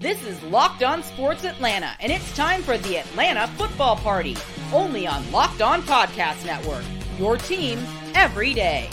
This is Locked On Sports Atlanta, and it's time for the Atlanta Football Party, only on Locked On Podcast Network. Your team every day.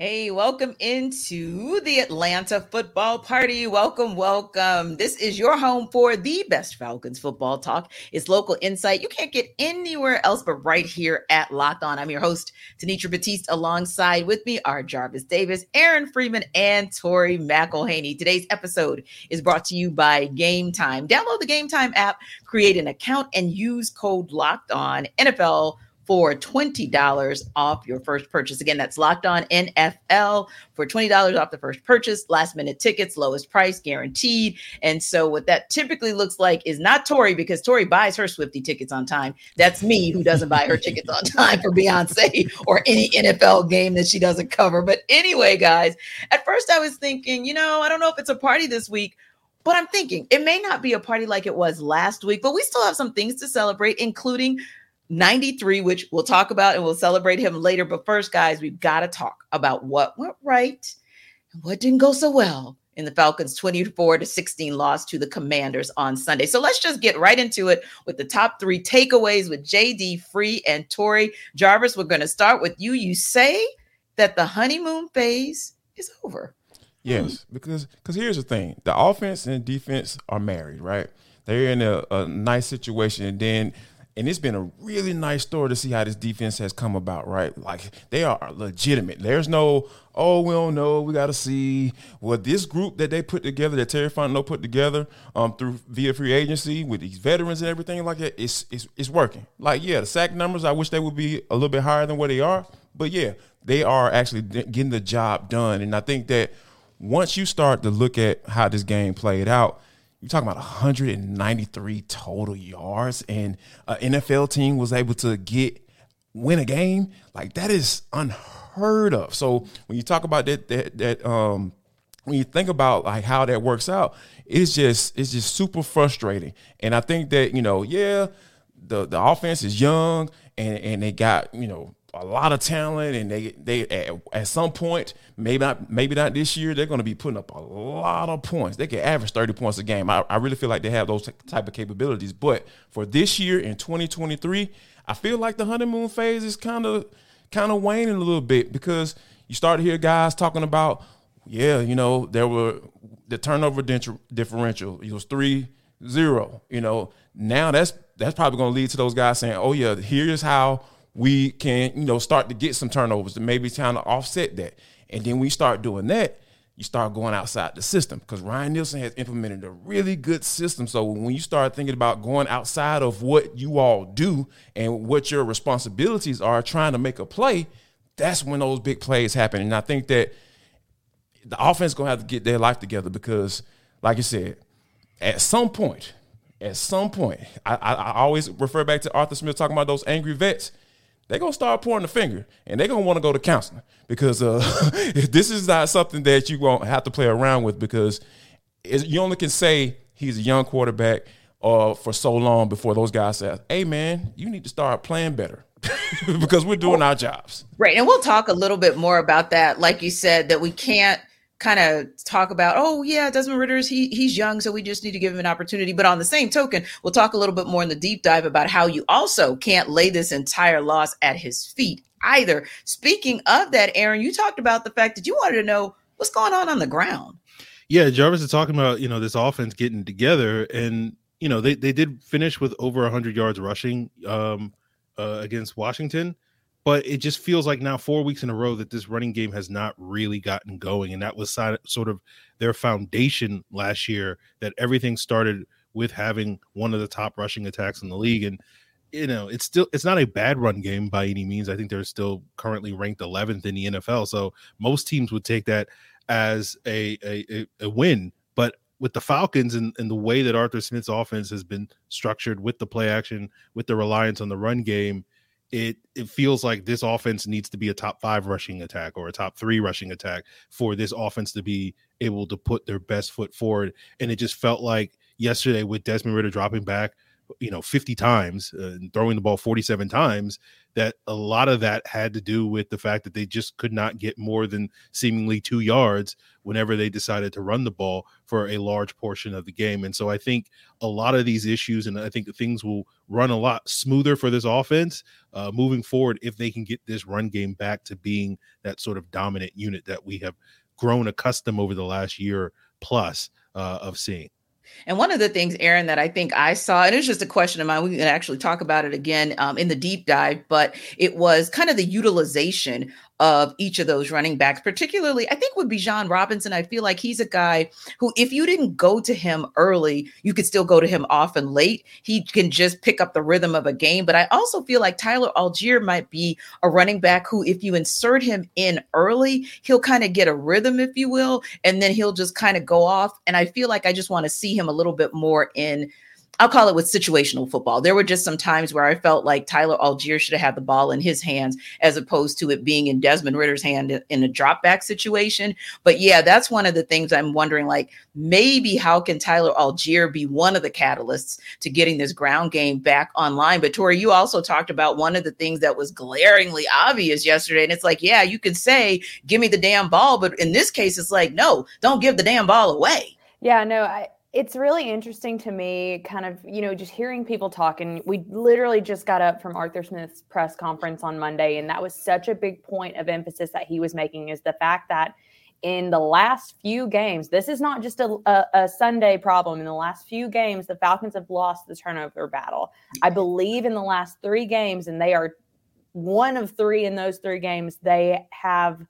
Hey, welcome into the Atlanta football party. Welcome, welcome. This is your home for the best Falcons football talk. It's local insight. You can't get anywhere else but right here at Locked On. I'm your host, Tenitra Batiste. Alongside with me are Jarvis Davis, Aaron Freeman, and Tori McElhaney. Today's episode is brought to you by Game Time. Download the Game Time app, create an account, and use code Locked On NFL for $20 off your first purchase. Again, that's locked on NFL for $20 off the first purchase, last minute tickets, lowest price guaranteed. And so, what that typically looks like is not Tori because Tori buys her Swifty tickets on time. That's me who doesn't buy her tickets on time for Beyonce or any NFL game that she doesn't cover. But anyway, guys, at first I was thinking, you know, I don't know if it's a party this week. But I'm thinking it may not be a party like it was last week, but we still have some things to celebrate, including 93, which we'll talk about and we'll celebrate him later. But first, guys, we've got to talk about what went right and what didn't go so well in the Falcons 24 to 16 loss to the Commanders on Sunday. So let's just get right into it with the top three takeaways with JD Free and Tori Jarvis. We're going to start with you. You say that the honeymoon phase is over. Yes, because because here's the thing: the offense and defense are married, right? They're in a, a nice situation, and then and it's been a really nice story to see how this defense has come about, right? Like they are legitimate. There's no, oh, we don't know, we got to see. Well, this group that they put together, that Terry Fontenot put together um, through via free agency with these veterans and everything like that, it's, it's, it's working. Like, yeah, the sack numbers, I wish they would be a little bit higher than where they are. But yeah, they are actually getting the job done. And I think that once you start to look at how this game played out, you're talking about 193 total yards, and an NFL team was able to get win a game. Like that is unheard of. So when you talk about that, that, that um, when you think about like how that works out, it's just it's just super frustrating. And I think that you know, yeah, the the offense is young, and and they got you know a lot of talent, and they they at, at, some point, maybe not maybe not this year, they're going to be putting up a lot of points. They can average thirty points a game. I, I really feel like they have those type of capabilities. But for this year in 2023, I feel like the honeymoon phase is kind of kind of waning a little bit because you start to hear guys talking about, yeah, you know, there were the turnover differential. It was three zero. You know, now that's that's probably going to lead to those guys saying, oh yeah, here's how we can, you know, start to get some turnovers to maybe kind to offset that. And then we start doing that, you start going outside the system because Ryan Nielsen has implemented a really good system. So when you start thinking about going outside of what you all do and what your responsibilities are trying to make a play, that's when those big plays happen. And I think that the offense gonna have to get their life together because, like you said, at some point, at some point, I, I, I always refer back to Arthur Smith talking about those angry vets they're gonna start pointing the finger and they're gonna want to go to counseling because uh, this is not something that you won't have to play around with because you only can say he's a young quarterback uh, for so long before those guys say, "Hey, man, you need to start playing better." because we're doing our jobs. Right. And we'll talk a little bit more about that. Like you said, that we can't kind of talk about, oh yeah, Desmond Ridder's he he's young, so we just need to give him an opportunity. But on the same token, we'll talk a little bit more in the deep dive about how you also can't lay this entire loss at his feet either. Speaking of that, Aaron, you talked about the fact that you wanted to know what's going on on the ground. Yeah, Jarvis is talking about you know this offense getting together, and you know they they did finish with over 100 yards rushing um, uh, against Washington but it just feels like now four weeks in a row that this running game has not really gotten going and that was sort of their foundation last year that everything started with having one of the top rushing attacks in the league and you know it's still it's not a bad run game by any means. I think they're still currently ranked 11th in the nfl so most teams would take that as a a, a win but with the falcons and, and the way that arthur smith's offense has been structured with the play action with the reliance on the run game it it feels like this offense needs to be a top five rushing attack or a top three rushing attack for this offense to be able to put their best foot forward. And it just felt like yesterday with Desmond Ridder dropping back you know 50 times uh, and throwing the ball 47 times that a lot of that had to do with the fact that they just could not get more than seemingly 2 yards whenever they decided to run the ball for a large portion of the game. And so I think a lot of these issues and I think things will run a lot smoother for this offense uh, moving forward if they can get this run game back to being that sort of dominant unit that we have grown accustomed over the last year plus uh, of seeing and one of the things, Aaron, that I think I saw, and it's just a question of mine, we can actually talk about it again um, in the deep dive, but it was kind of the utilization of each of those running backs, particularly I think with Bijan Robinson. I feel like he's a guy who, if you didn't go to him early, you could still go to him often late. He can just pick up the rhythm of a game. But I also feel like Tyler Allgeier might be a running back who, if you insert him in early, he'll kind of get a rhythm, if you will, and then he'll just kind of go off. And I feel like I just want to see him a little bit more in I'll call it with situational football. There were just some times where I felt like Tyler Allgeier should have had the ball in his hands as opposed to it being in Desmond Ridder's hand in a drop back situation. But yeah, that's one of the things I'm wondering like maybe how can Tyler Allgeier be one of the catalysts to getting this ground game back online? But Tori, you also talked about one of the things that was glaringly obvious yesterday. And it's like, yeah, you can say, give me the damn ball. But in this case, it's like, no, don't give the damn ball away. Yeah, no, I, it's really interesting to me, kind of, you know, just hearing people talk. And we literally just got up from Arthur Smith's press conference on Monday. And that was such a big point of emphasis that he was making is the fact that in the last few games, this is not just a, a, a, Sunday problem. In the last few games, the Falcons have lost the turnover battle. I believe in the last three games, and they are one of three in those three games, they have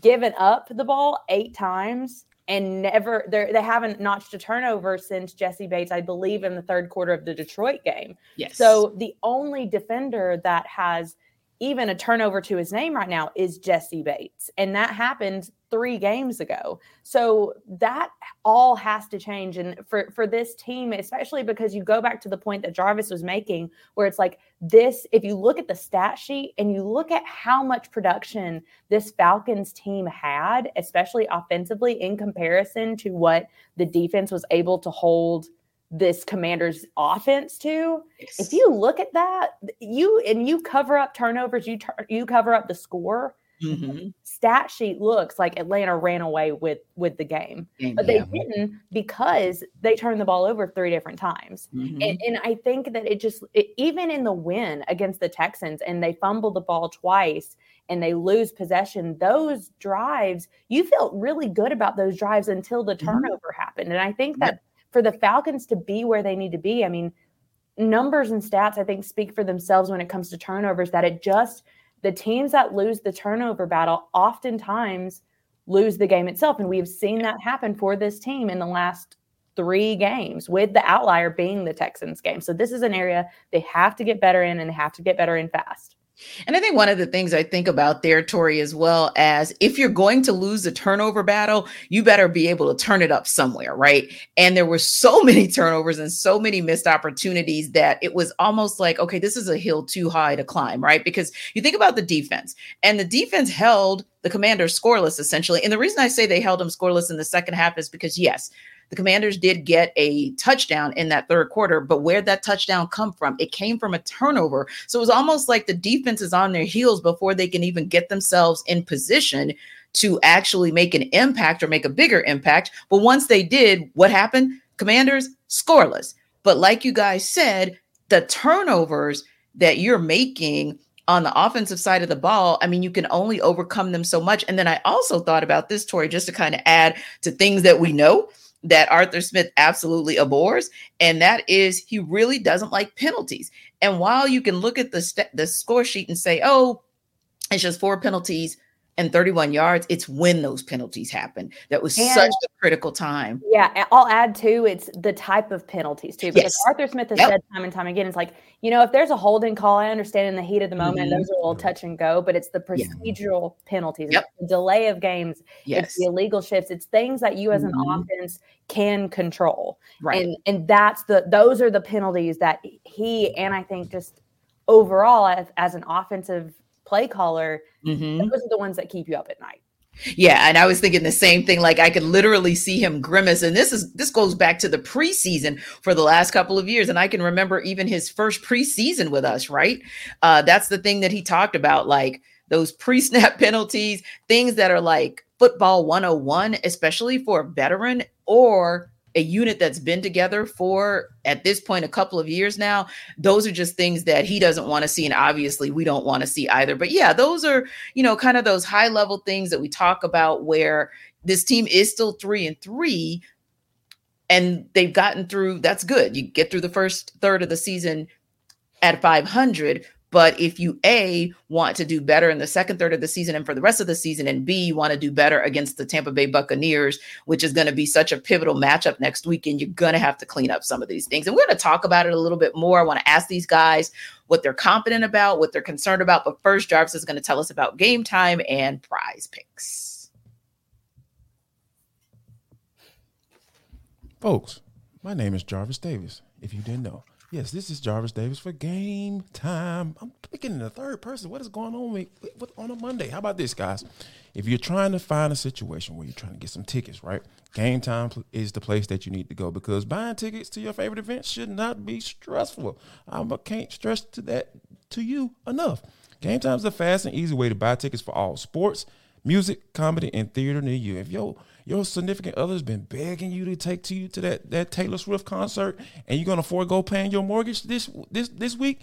given up the ball eight times and never they haven't notched a turnover since Jessie Bates, I believe, in the third quarter of the Detroit game. Yes. So the only defender that has even a turnover to his name right now is Jessie Bates. And that happened three games ago. So that all has to change. And for, for this team, especially because you go back to the point that Jarvis was making, where it's like this, if you look at the stat sheet and you look at how much production this Falcons team had, especially offensively in comparison to what the defense was able to hold this commander's offense to yes. if you look at that you and you cover up turnovers you tur- you cover up the score mm-hmm. stat sheet looks like atlanta ran away with with the game but they didn't because they turned the ball over three different times mm-hmm. and, and, i think that it just it, even in the win against the texans and they fumble the ball twice and they lose possession those drives you felt really good about those drives until the mm-hmm. turnover mm-hmm. happened and i think that for the Falcons to be where they need to be, I mean, numbers and stats, I think, speak for themselves when it comes to turnovers, that it just, the teams that lose the turnover battle oftentimes lose the game itself. And we've seen that happen for this team in the last three games, with the outlier being the Texans game. So this is an area they have to get better in and they have to get better in fast. And I think one of the things I think about there, Tori, as well as if you're going to lose a turnover battle, you better be able to turn it up somewhere, right? And there were so many turnovers and so many missed opportunities that it was almost like, okay, this is a hill too high to climb, right? Because you think about the defense, and the defense held the commander scoreless essentially. And the reason I say they held them scoreless in the second half is because, yes, the Commanders did get a touchdown in that third quarter, but where that touchdown come from? It came from a turnover. So it was almost like the defense is on their heels before they can even get themselves in position to actually make an impact or make a bigger impact. But once they did, what happened? Commanders scoreless. But like you guys said, the turnovers that you're making on the offensive side of the ball, I mean, you can only overcome them so much. And then I also thought about this, Tori, just to kind of add to things that we know that Arthur Smith absolutely abhors, and that is he really doesn't like penalties. And while you can look at the st- the score sheet and say, "Oh, it's just four penalties," and 31 yards, it's when those penalties happen. That was and, such a critical time. Yeah, I'll add too, it's the type of penalties too. Because yes. Arthur Smith has yep. said time and time again, it's like, you know, if there's a holding call, I understand in the heat of the moment, mm-hmm. those are a little touch and go, but it's the procedural yeah. penalties, yep. the delay of games, yes. it's the illegal shifts, it's things that you as an mm-hmm. offense can control. Right. And and that's the those are the penalties that he and I think just overall as, as an offensive play caller, mm-hmm. those are the ones that keep you up at night. Yeah, and I was thinking the same thing. Like I could literally see him grimace, and this is this goes back to the preseason for the last couple of years, and I can remember even his first preseason with us. Right, uh, that's the thing that he talked about, like those pre-snap penalties, things that are like football 101, especially for a veteran or a unit that's been together for at this point a couple of years now those are just things that he doesn't want to see and obviously we don't want to see either. But yeah those are you know kind of those high level things that we talk about where this team is still 3 and 3 and they've gotten through that's good. You get through the first third of the season at 500 but if you A, want to do better in the second third of the season and for the rest of the season, and B, you want to do better against the Tampa Bay Buccaneers, which is going to be such a pivotal matchup next weekend, you're going to have to clean up some of these things. And we're going to talk about it a little bit more. I want to ask these guys what they're confident about, what they're concerned about. But first, Jarvis is going to tell us about game time and prize picks. Folks, my name is Jarvis Davis, if you didn't know. Yes, this is Jarvis Davis for game time. I'm speaking in the third person. What is going on with, with, on a Monday? How about this, guys? If you're trying to find a situation where you're trying to get some tickets, right? Game time is the place that you need to go because buying tickets to your favorite event should not be stressful. I can't stress to that to you enough. Game time is a fast and easy way to buy tickets for all sports, music, comedy, and theater near you. If yo your significant other's been begging you to take to you to that that Taylor Swift concert, and you're gonna forego paying your mortgage this this this week,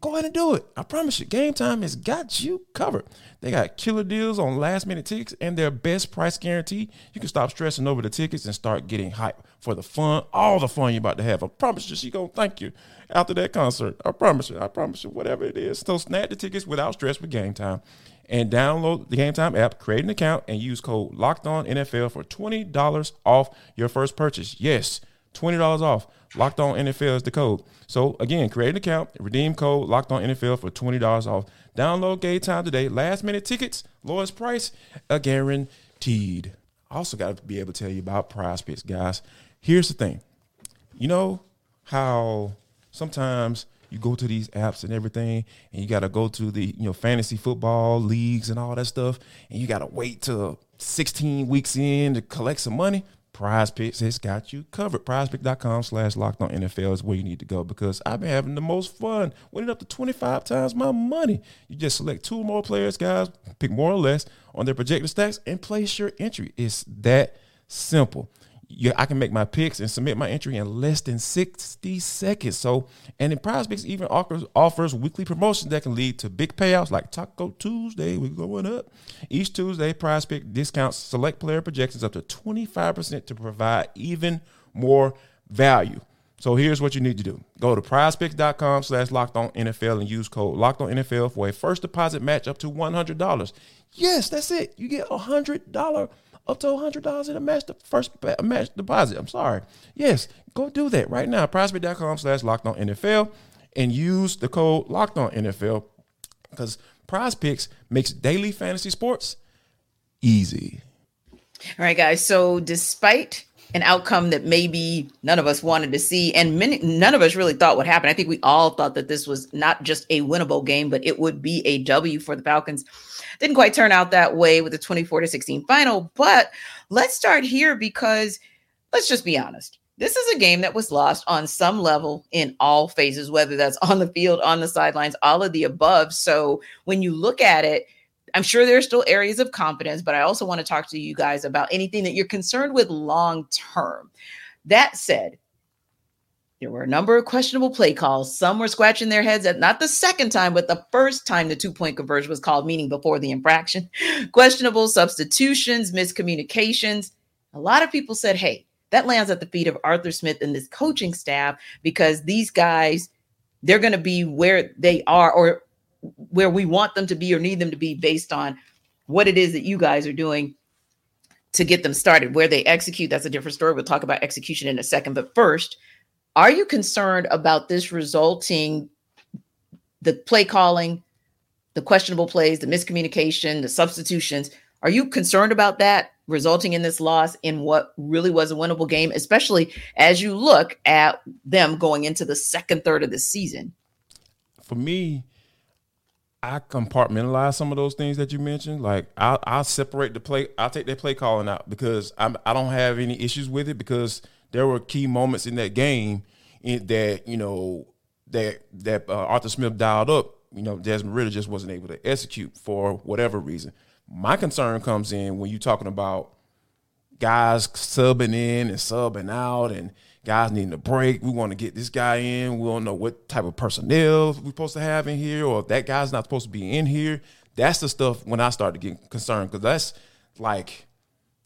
go ahead and do it. I promise you, Game Time has got you covered. They got killer deals on last minute tickets and their best price guarantee. You can stop stressing over the tickets and start getting hype for the fun, all the fun you're about to have. I promise you, she gonna thank you after that concert. I promise you. I promise you, whatever it is. So snag the tickets without stress with Game Time and download the Game Time app, create an account, and use code Locked On NFL for twenty dollars off your first purchase. Yes, twenty dollars off. Locked On NFL is the code. So again, create an account, redeem code Locked On NFL for twenty dollars off. Download Game Time today. Last minute tickets, lowest price, a guaranteed. Also got to be able to tell you about Prize Picks, guys. Here's the thing. You know how sometimes you go to these apps and everything, and you got to go to the you know fantasy football leagues and all that stuff, and you got to wait till 16 weeks in to collect some money. Prize Picks has got you covered. PrizePick.com slash locked on NFL is where you need to go because I've been having the most fun winning up to 25 times my money. You just select two or more players, guys, pick more or less on their projected stacks, and place your entry. It's that simple you, I can make my picks and submit my entry in less than 60 seconds. So, and then Prize Picks even offers, offers weekly promotions that can lead to big payouts like Taco Tuesday. We're going up. Each Tuesday, Prize Pick discounts select player projections up to 25% to provide even more value. So here's what you need to do. Go to prizepicks.com slash locked on NFL and use code locked on NFL for a first deposit match up to $100. Yes, that's it. You get a $100 up to hundred dollars in a match the first match deposit. I'm sorry. Yes, go do that right now. PrizePick.com slash locked on NFL and use the code locked on NFL because prize picks makes daily fantasy sports easy. All right, guys. So despite an outcome that maybe none of us wanted to see, and many, none of us really thought would happen. I think we all thought that this was not just a winnable game, but it would be a W for the Falcons. Didn't quite turn out that way with the 24 to 16 final. But let's start here because let's just be honest. This is a game that was lost on some level in all phases, whether that's on the field, on the sidelines, all of the above. So when you look at it, I'm sure there are still areas of confidence, but I also want to talk to you guys about anything that you're concerned with long term. That said, there were a number of questionable play calls. Some were scratching their heads at not the second time, but the first time the two point conversion was called, meaning before the infraction. questionable substitutions, miscommunications. A lot of people said, hey, that lands at the feet of Arthur Smith and this coaching staff because these guys, they're going to be where they are or where we want them to be or need them to be based on what it is that you guys are doing to get them started. Where they execute, that's a different story. We'll talk about execution in a second. But first, are you concerned about this resulting the play calling, the questionable plays, the miscommunication, the substitutions? Are you concerned about that resulting in this loss in what really was a winnable game, especially as you look at them going into the second third of the season? For me, I compartmentalize some of those things that you mentioned. Like I'll, I'll separate the play. I'll take that play calling out because I'm, I don't have any issues with it because there were key moments in that game in, that you know that that uh, Arthur Smith dialed up. You know, Desmond Ridder just wasn't able to execute for whatever reason. My concern comes in when you're talking about guys subbing in and subbing out and guys needing a break. We want to get this guy in. We don't know what type of personnel we're supposed to have in here, or if that guy's not supposed to be in here. That's the stuff when I start to get concerned because that's like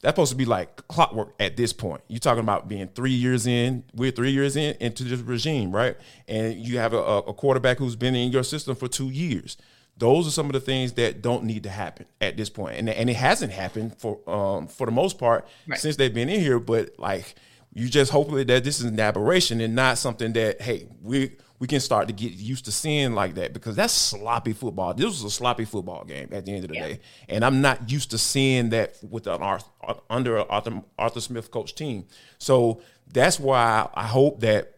that's supposed to be like clockwork at this point. You're talking about being three years in. We're three years in into this regime, right? And you have a, a quarterback who's been in your system for two years. Those are some of the things that don't need to happen at this point, and and it hasn't happened for um for the most part right. since they've been in here. But like you just hopefully that this is an aberration and not something that hey we we can start to get used to seeing like that because that's sloppy football. This was a sloppy football game at the end of the yeah. day, and I'm not used to seeing that with an Arthur, under Arthur, Arthur Smith coach team. So that's why I hope that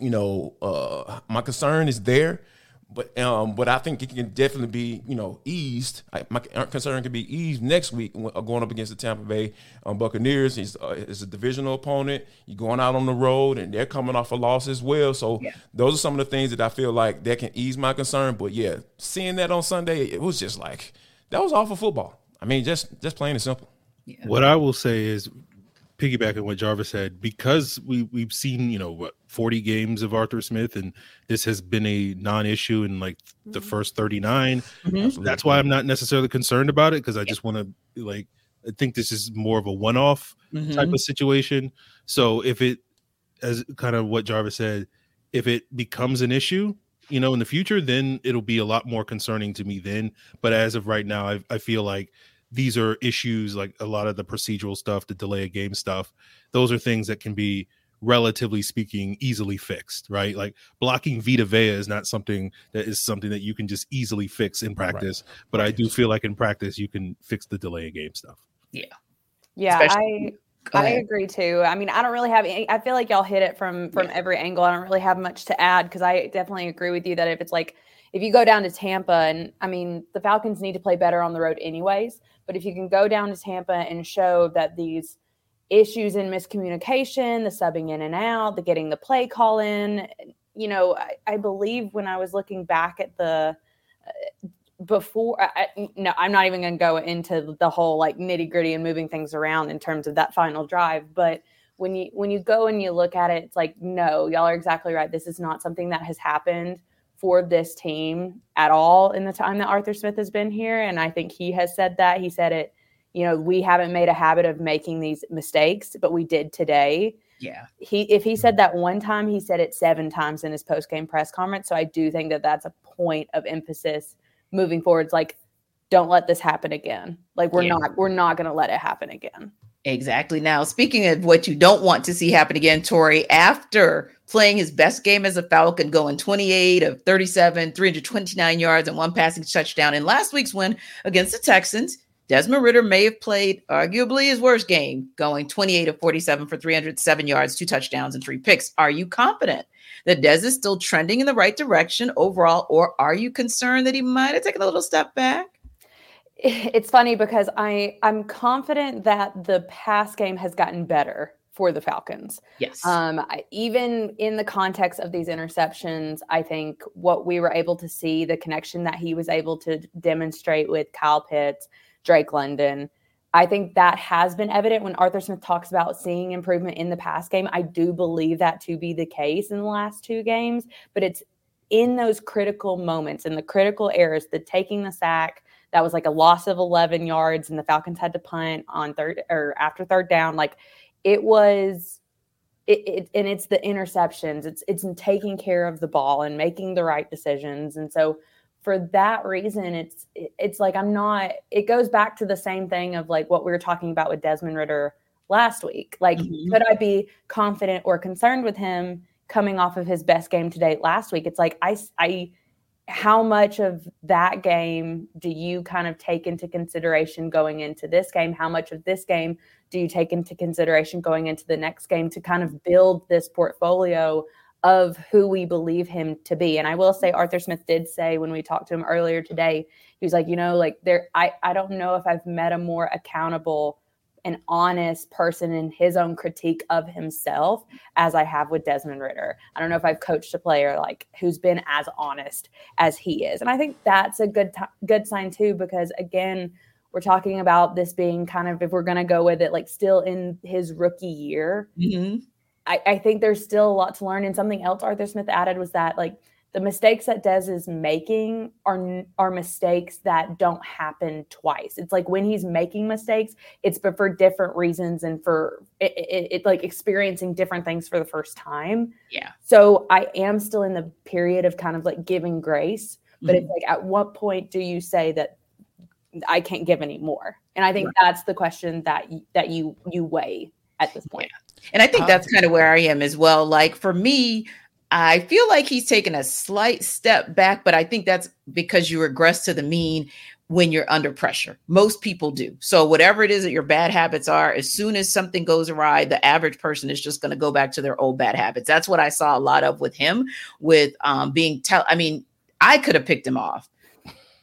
you know uh, my concern is there but um, but I think it can definitely be you know eased. I, my concern can be eased next week uh, going up against the Tampa Bay um, Buccaneers. It's, uh, it's a divisional opponent. You're going out on the road, and they're coming off a loss as well. So yeah. those are some of the things that I feel like that can ease my concern. But yeah, seeing that on Sunday, it was just like that was awful football. I mean, just just plain and simple. Yeah. What I will say is piggybacking what Jarvis said, because we we've seen you know what forty games of Arthur Smith, and this has been a non-issue in like the mm-hmm. first thirty nine. mm mm-hmm. That's why I'm not necessarily concerned about it because I just want to like I think this is more of a one-off mm-hmm. type of situation. So if it, as kind of what Jarvis said, if it becomes an issue, you know, in the future, then it'll be a lot more concerning to me then. But as of right now, I, I feel like these are issues like a lot of the procedural stuff, the delay of game stuff. Those are things that can be relatively speaking easily fixed right? Like blocking vita vea is not something that is something that you can just easily fix in practice right. but i do feel like in practice you can fix the delay of game stuff. Yeah. Yeah Especially, i i agree too. I mean i don't really have any i feel like y'all hit it from from yeah. every angle. I don't really have much to add because i definitely agree with you that if it's like if you go down to tampa and i mean the falcons need to play better on the road anyways but if you can go down to Tampa and show that these issues in miscommunication, the subbing in and out, the getting the play call in, you know, I, I believe when I was looking back at the uh, before, I, no, I'm not even going to go into the whole like nitty gritty and moving things around in terms of that final drive, but when you when you go and you look at it, it's like no, y'all are exactly right. This is not something that has happened for this team at all in the time that Arthur Smith has been here. And I think he has said that. He said it, you know, we haven't made a habit of making these mistakes, but we did today. Yeah. He if he said mm-hmm. that one time, he said it seven times in his post game press conference. So I do think that that's a point of emphasis moving forward. It's like, don't let this happen again. Like we're yeah. not we're not going to let it happen again. Exactly. Now, speaking of what you don't want to see happen again, Tori, after playing his best game as a Falcon, going 28 of 37, 329 yards, and one passing touchdown in last week's win against the Texans, Desmond Ridder may have played arguably his worst game, going 28 of 47 for 307 yards, two touchdowns, and three picks. Are you confident that Des is still trending in the right direction overall, or are you concerned that he might have taken a little step back? it's funny because I I'm confident that the pass game has gotten better for the Falcons. Yes. Um, I, even in the context of these interceptions, I think what we were able to see, the connection that he was able to demonstrate with Kyle Pitts, Drake London, I think that has been evident when Arthur Smith talks about seeing improvement in the pass game. I do believe that to be the case in the last two games, but it's in those critical moments, in the critical errors, the taking the sack, that was like a loss of 11 yards and the Falcons had to punt on third or after third down. Like it was it, it, and it's the interceptions. It's it's in taking care of the ball and making the right decisions. And so for that reason, it's it's like I'm not. It goes back to the same thing of like what we were talking about with Desmond Ridder last week. Like, mm-hmm. could I be confident or concerned with him coming off of his best game to date last week? It's like I I how much of that game do you kind of take into consideration going into this game? How much of this game do you take into consideration going into the next game to kind of build this portfolio of who we believe him to be. And I will say, Arthur Smith did say when we talked to him earlier today, he was like, you know, like there, I, I don't know if I've met a more accountable and honest person in his own critique of himself as I have with Desmond Ridder. I don't know if I've coached a player like who's been as honest as he is. And I think that's a good, t- good sign too, because again, we're talking about this being kind of, if we're going to go with it, like still in his rookie year. Mm-hmm. I, I think there's still a lot to learn. And something else Arthur Smith added was that like the mistakes that Des is making are are mistakes that don't happen twice. It's like when he's making mistakes, it's but for different reasons and for it, it, it, like experiencing different things for the first time. Yeah. So I am still in the period of kind of like giving grace, but mm-hmm. it's like at what point do you say that I can't give any more? And I think right. that's the question that that you you weigh at this point. Yeah. And I think that's kind of where I am as well. Like for me, I feel like he's taken a slight step back, but I think that's because you regress to the mean when you're under pressure. Most people do. So whatever it is that your bad habits are, as soon as something goes awry, the average person is just going to go back to their old bad habits. That's what I saw a lot of with him with um being tell I mean, I could have picked him off.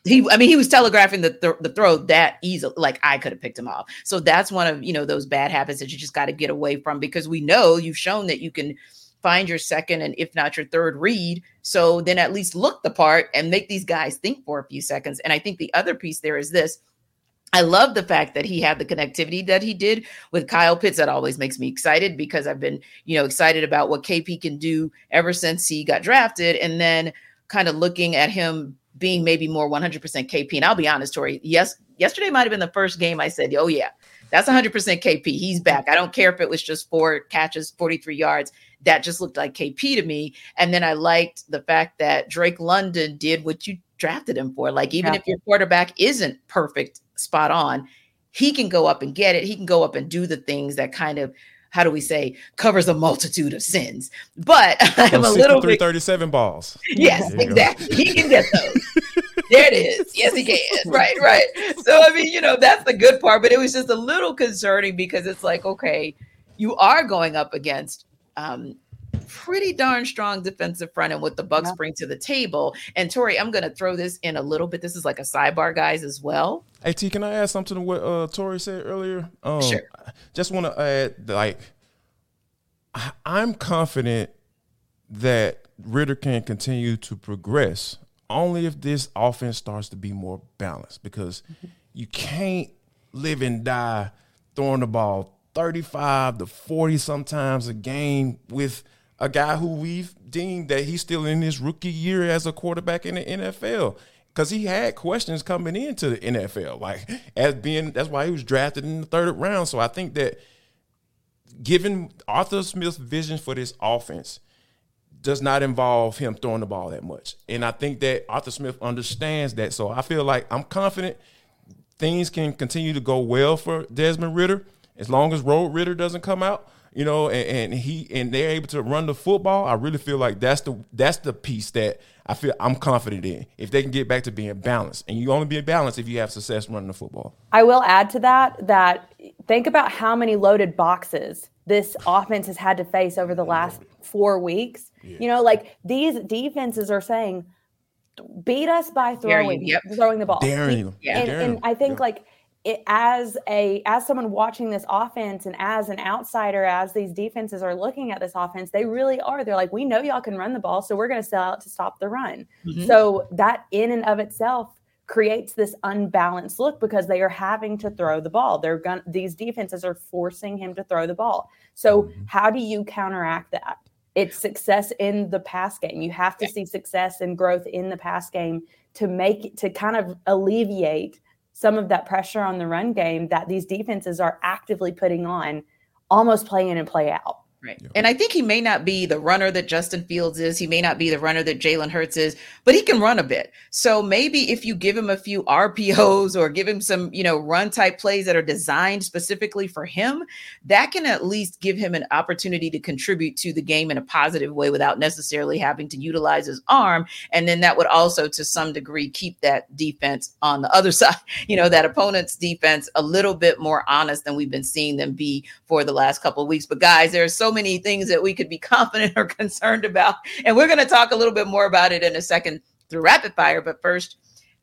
He I mean, he was telegraphing the th- the throw that easily like I could have picked him off. So that's one of, you know, those bad habits that you just got to get away from because we know you've shown that you can find your second and if not your third read. So then at least look the part and make these guys think for a few seconds. And I think the other piece there is this. I love the fact that he had the connectivity that he did with Kyle Pitts. That always makes me excited because I've been, you know, excited about what KP can do ever since he got drafted. And then kind of looking at him being maybe more 100% KP. And I'll be honest, Tori, yes, yesterday might have been the first game I said, oh, yeah, that's 100% KP. He's back. I don't care if it was just four catches, 43 yards that just looked like KP to me. And then I liked the fact that Drake London did what you drafted him for. Like, even yeah. if your quarterback isn't perfect, spot on, he can go up and get it. He can go up and do the things that kind of how do we say covers a multitude of sins but i'm a little bit 37 balls yes exactly go. he can get those there it is yes he can right right so i mean you know that's the good part but it was just a little concerning because it's like okay you are going up against um, pretty darn strong defensive front and what the Bucs yeah. bring to the table. And Tori, I'm going to throw this in a little bit. This is like a sidebar, guys, as well. Hey T, can I add something to what uh, Tori said earlier? Um, sure. Just want to add, like, I'm confident that Ridder can continue to progress only if this offense starts to be more balanced because mm-hmm. you can't live and die throwing the ball 35 to 40 sometimes a game with a guy who we've deemed that he's still in his rookie year as a quarterback in the NFL. Because he had questions coming into the NFL, like as being that's why he was drafted in the third round. So I think that given Arthur Smith's vision for this offense does not involve him throwing the ball that much. And I think that Arthur Smith understands that. So I feel like I'm confident things can continue to go well for Desmond Ridder as long as Road Ridder doesn't come out, you know, and, and, he and they're able to run the football, I really feel like that's the that's the piece that I feel I'm confident in. If they can get back to being balanced, and you only be balanced if you have success running the football. I will add to that that think about how many loaded boxes this offense has had to face over the last four weeks. Yeah. You know, like these defenses are saying, beat us by throwing, yep. throwing the ball. Daring, yeah. And, and I think yeah. like it, as a as someone watching this offense and as an outsider as these defenses are looking at this offense they really are. They're like we know y'all can run the ball so we're going to sell out to stop the run. Mm-hmm. so that in and of itself creates this unbalanced look because they are having to throw the ball. They're going these defenses are forcing him to throw the ball. So mm-hmm. how do you counteract that? It's success in the pass game. You have to see success and growth in the pass game to make to kind of alleviate some of that pressure on the run game that these defenses are actively putting on, almost play in and play out. Right. And I think he may not be the runner that Justin Fields is. He may not be the runner that Jalen Hurts is, but he can run a bit. So maybe if you give him a few RPOs or give him some, you know, run type plays that are designed specifically for him, that can at least give him an opportunity to contribute to the game in a positive way without necessarily having to utilize his arm. And then that would also, to some degree, keep that defense on the other side, you know, that opponent's defense a little bit more honest than we've been seeing them be for the last couple of weeks. But guys, there's so many things that we could be confident or concerned about. And we're going to talk a little bit more about it in a second through rapid fire. But first,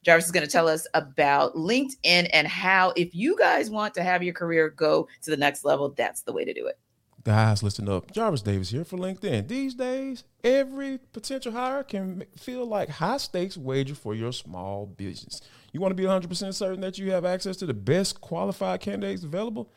Jarvis is going to tell us about LinkedIn and how, if you guys want to have your career go to the next level, that's the way to do it. Guys, listen up. Jarvis Davis here for LinkedIn. These days, every potential hire can feel like high stakes wager for your small business. You want to be 100% certain that you have access to the best qualified candidates available?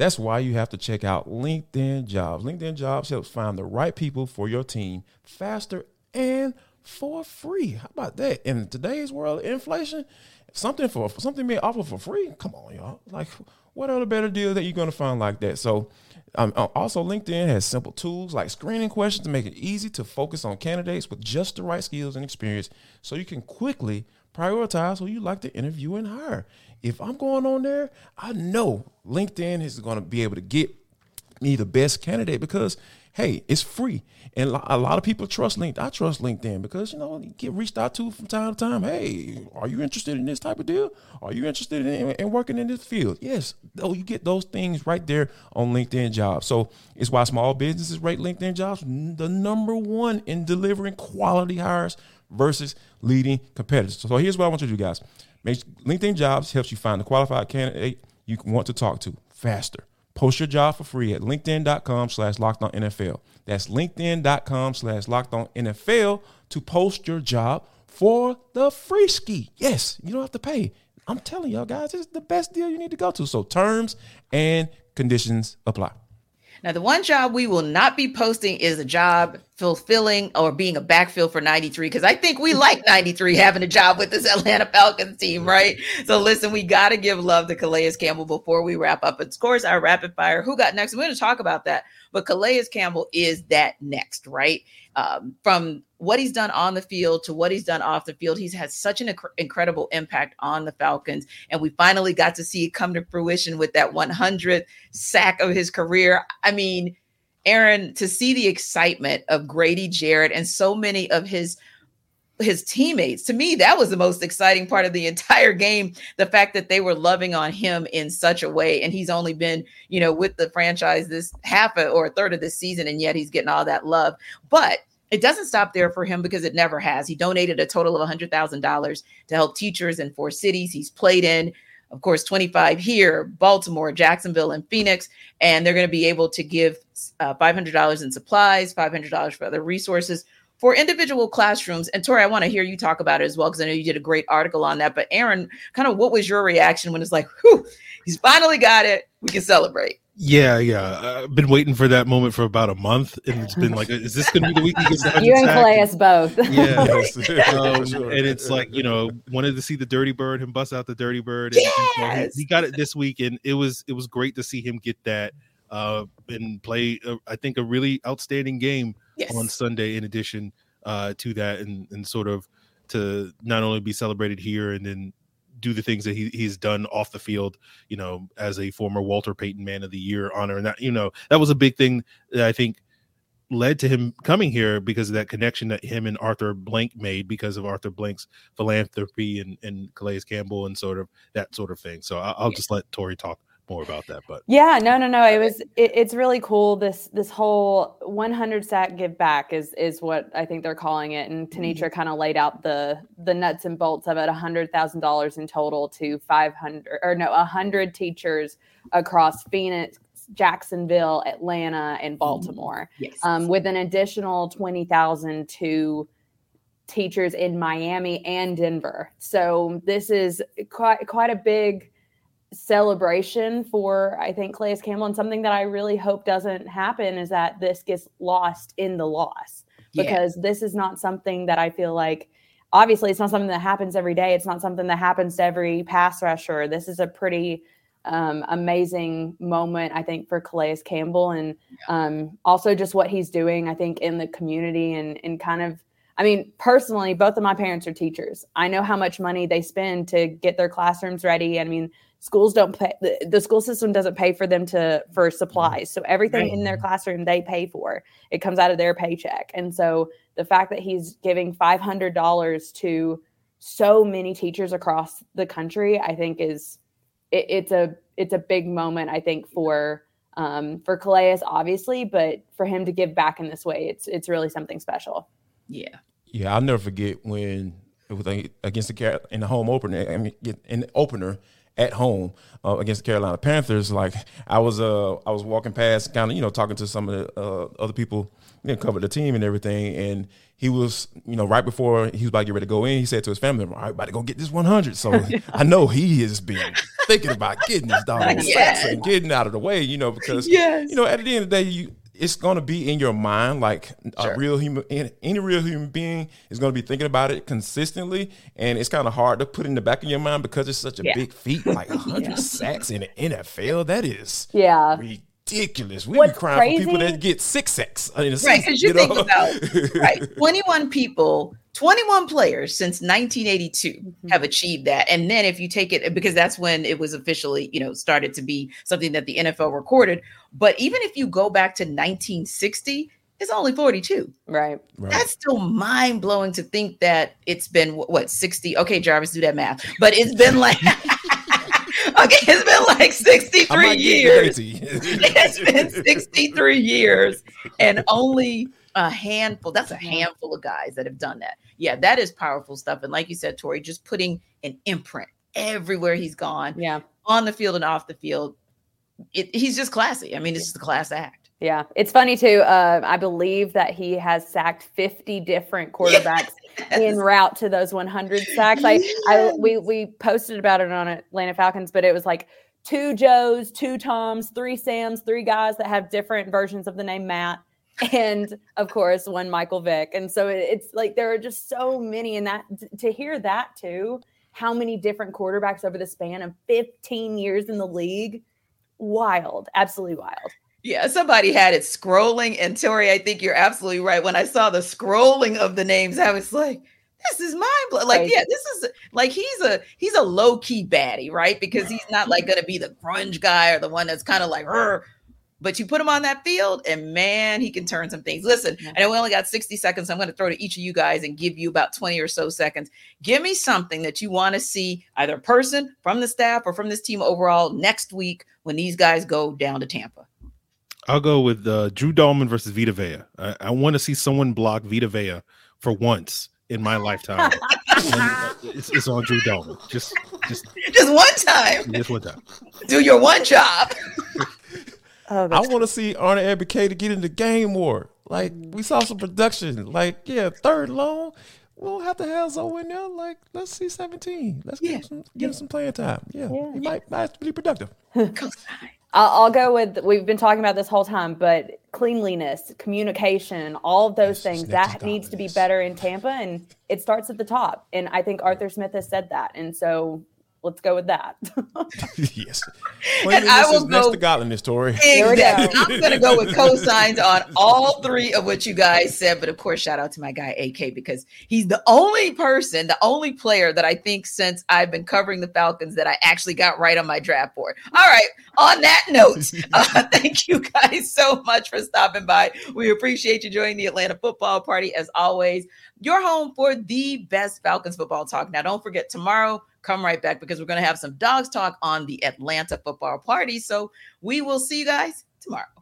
That's why you have to check out LinkedIn Jobs. LinkedIn Jobs helps find the right people for your team faster and for free. How about that? In today's world, inflation, something for something being offered for free. Come on, y'all. Like, what other better deal that you're gonna find like that? So, um, uh, also LinkedIn has simple tools like screening questions to make it easy to focus on candidates with just the right skills and experience, so you can quickly prioritize who you like to interview and hire. If I'm going on there, I know LinkedIn is going to be able to get me the best candidate because hey, it's free. And a lot of people trust LinkedIn. I trust LinkedIn because, you know, you get reached out to from time to time. Hey, are you interested in this type of deal? Are you interested in, in working in this field? Yes. Oh, you get those things right there on LinkedIn jobs. So it's why small businesses rate LinkedIn jobs the number one in delivering quality hires versus leading competitors. So here's what I want you to do, guys. LinkedIn jobs helps you find the qualified candidate you want to talk to faster. Post your job for free at linkedin.com slash locked on NFL. That's linkedin.com slash locked on NFL to post your job for the free ski. Yes, you don't have to pay. I'm telling y'all guys, this is the best deal you need to go to. So terms and conditions apply. Now, the one job we will not be posting is a job fulfilling or being a backfill for 93 because I think we like 93 having a job with this Atlanta Falcons team, right? So, listen, we got to give love to Calais Campbell before we wrap up. Of course, our rapid fire. Who got next? We're going to talk about that. But Calais Campbell is that next, right? Um, from what he's done on the field to what he's done off the field, he's had such an inc- incredible impact on the Falcons. And we finally got to see it come to fruition with that 100th sack of his career. I mean, Aaron, to see the excitement of Grady Jarrett and so many of his his teammates. To me, that was the most exciting part of the entire game. The fact that they were loving on him in such a way. And he's only been, you know, with the franchise this half or a third of the season, and yet he's getting all that love. But it doesn't stop there for him because it never has. He donated a total of $100,000 to help teachers in four cities he's played in. Of course, 25 here, Baltimore, Jacksonville, and Phoenix. And they're going to be able to give uh, $500 in supplies, $500 for other resources for individual classrooms, and Tori, I want to hear you talk about it as well because I know you did a great article on that. But Aaron, kind of what was your reaction when it's like, whew, he's finally got it. We can celebrate. Yeah, yeah. I've been waiting for that moment for about a month, and it's been like, is this going to be the week he gets You and Calais both. Yeah, um, and it's like you know, wanted to see the Dirty Bird, him bust out the Dirty Bird. And, yes! he, he, got it this week, and it was it was great to see him get that uh, and play. I think a really outstanding game yes. on Sunday. In addition uh, to that, and and sort of to not only be celebrated here and then do the things that he, he's done off the field, you know, as a former Walter Payton Man of the Year honor, and that you know that was a big thing that I think led to him coming here because of that connection that him and Arthur Blank made because of Arthur Blank's philanthropy and, and Calais Campbell and sort of that sort of thing. So I'll, I'll just let Tori talk more about that but yeah no no no it was it, it's really cool this this whole 100 sack give back is is what i think they're calling it and Tenitra mm-hmm. kind of laid out the the nuts and bolts of it $100000 in total to 500 or no 100 teachers across phoenix jacksonville atlanta and mm-hmm. baltimore yes. um, with an additional 20000 to teachers in miami and denver so this is quite quite a big celebration for I think Calais Campbell. And something that I really hope doesn't happen is that this gets lost in the loss. Because yeah. this is not something that I feel like obviously it's not something that happens every day. It's not something that happens to every pass rusher. This is a pretty um, amazing moment I think for Calais Campbell. And um, also just what he's doing I think in the community and and kind of I mean, personally, both of my parents are teachers. I know how much money they spend to get their classrooms ready. I mean, schools don't pay the, the school system doesn't pay for them to for supplies so everything right. in their classroom they pay for it comes out of their paycheck and so the fact that he's giving $500 to so many teachers across the country i think is it, it's a it's a big moment i think for um, for Calais, obviously, but for him to give back in this way, it's it's really something special. Yeah. Yeah, I'll never forget when it was against the Car- in the home opener. I mean, in the opener at home uh, against the Carolina Panthers. Like I was, uh, I was walking past, kind of, you know, talking to some of the uh, other people, you know, covered the team and everything, and he was, you know, right before he was about to get ready to go in, he said to his family, "All right, about to go get this 100." So I know he has been thinking about getting his dog yes. and getting out of the way, you know, because yes. you know, at the end of the day, you it's going to be in your mind like sure. a real human any real human being is going to be thinking about it consistently and it's kind of hard to put in the back of your mind because it's such a yeah. big feat like 100 yeah. sacks in the NFL that is yeah ridiculous. We What's be crying crazy? for people that get six sacks in a right, because you, you think about right, twenty one people, twenty one players since nineteen eighty two mm-hmm. have achieved that, and then if you take it because that's when it was officially you know started to be something that the NFL recorded. But even if you go back to nineteen sixty. It's only 42. Right. right. That's still mind blowing to think that it's been what 60. Okay, Jarvis, do that math. But it's been like Okay, it's been like 63 years. it's been 63 years and only a handful. That's a handful of guys that have done that. Yeah, that is powerful stuff. And like you said, Tori, just putting an imprint everywhere he's gone. Yeah. On the field and off the field. It, he's just classy. I mean, this is a class act. Yeah, it's funny too. Uh, I believe that he has sacked 50 different quarterbacks yes. en route to those 100 sacks. I, yes. I we we posted about it on Atlanta Falcons, but it was like two Joes, two Toms, three Sams, three guys that have different versions of the name Matt, and of course one Michael Vick. And so it's like there are just so many, and that to hear that too, how many different quarterbacks over the span of 15 years in the league, wild, absolutely wild. Yeah, somebody had it scrolling. And Tori, I think you're absolutely right. When I saw the scrolling of the names, I was like, this is mind blowing. Like, yeah, this is like he's a he's a low key baddie, right? Because he's not like mm-hmm. gonna be the grunge guy or the one that's kind of like her. But you put him on that field, and man, he can turn some things. Listen, yeah. I know we only got 60 seconds. So I'm going to throw to each of you guys and give you about 20 or so seconds. Give me something that you want to see, either a person from the staff or from this team overall, next week when these guys go down to Tampa. I'll go with uh, Drew Dalman versus Vita Vea. I, I want to see someone block Vita Vea for once in my lifetime. it's, it's, on Drew Dalman. Just, just, just one time. Just one time. Do your one job. Oh, I want to see Arna Arnie Ebiketie get in the game more. Like mm. we saw some production. Like yeah, third long. We'll have to have Zoe in there. Like let's see seventeen. Let's yeah. give him some, give him some playing time. Yeah, yeah. he might, might be productive. I'll, I'll, go with we've been talking about this whole time, but cleanliness, communication, all of those things that needs to be better in Tampa, and it starts at the top. And I think Arthur Smith has said that, and so let's go with that. yes. And I will go, next to godliness, Tori. Exactly. I'm going to go with cosigns on all three of what you guys said. But of course, shout out to my guy, AK, because he's the only person, the only player that I think since I've been covering the Falcons that I actually got right on my draft board. All right. On that note, uh, thank you guys so much for stopping by. We appreciate you joining the Atlanta football party as always. Your home for the best Falcons football talk. Now, don't forget tomorrow come right back because we're going to have some dogs talk on the Atlanta football party. So we will see you guys tomorrow.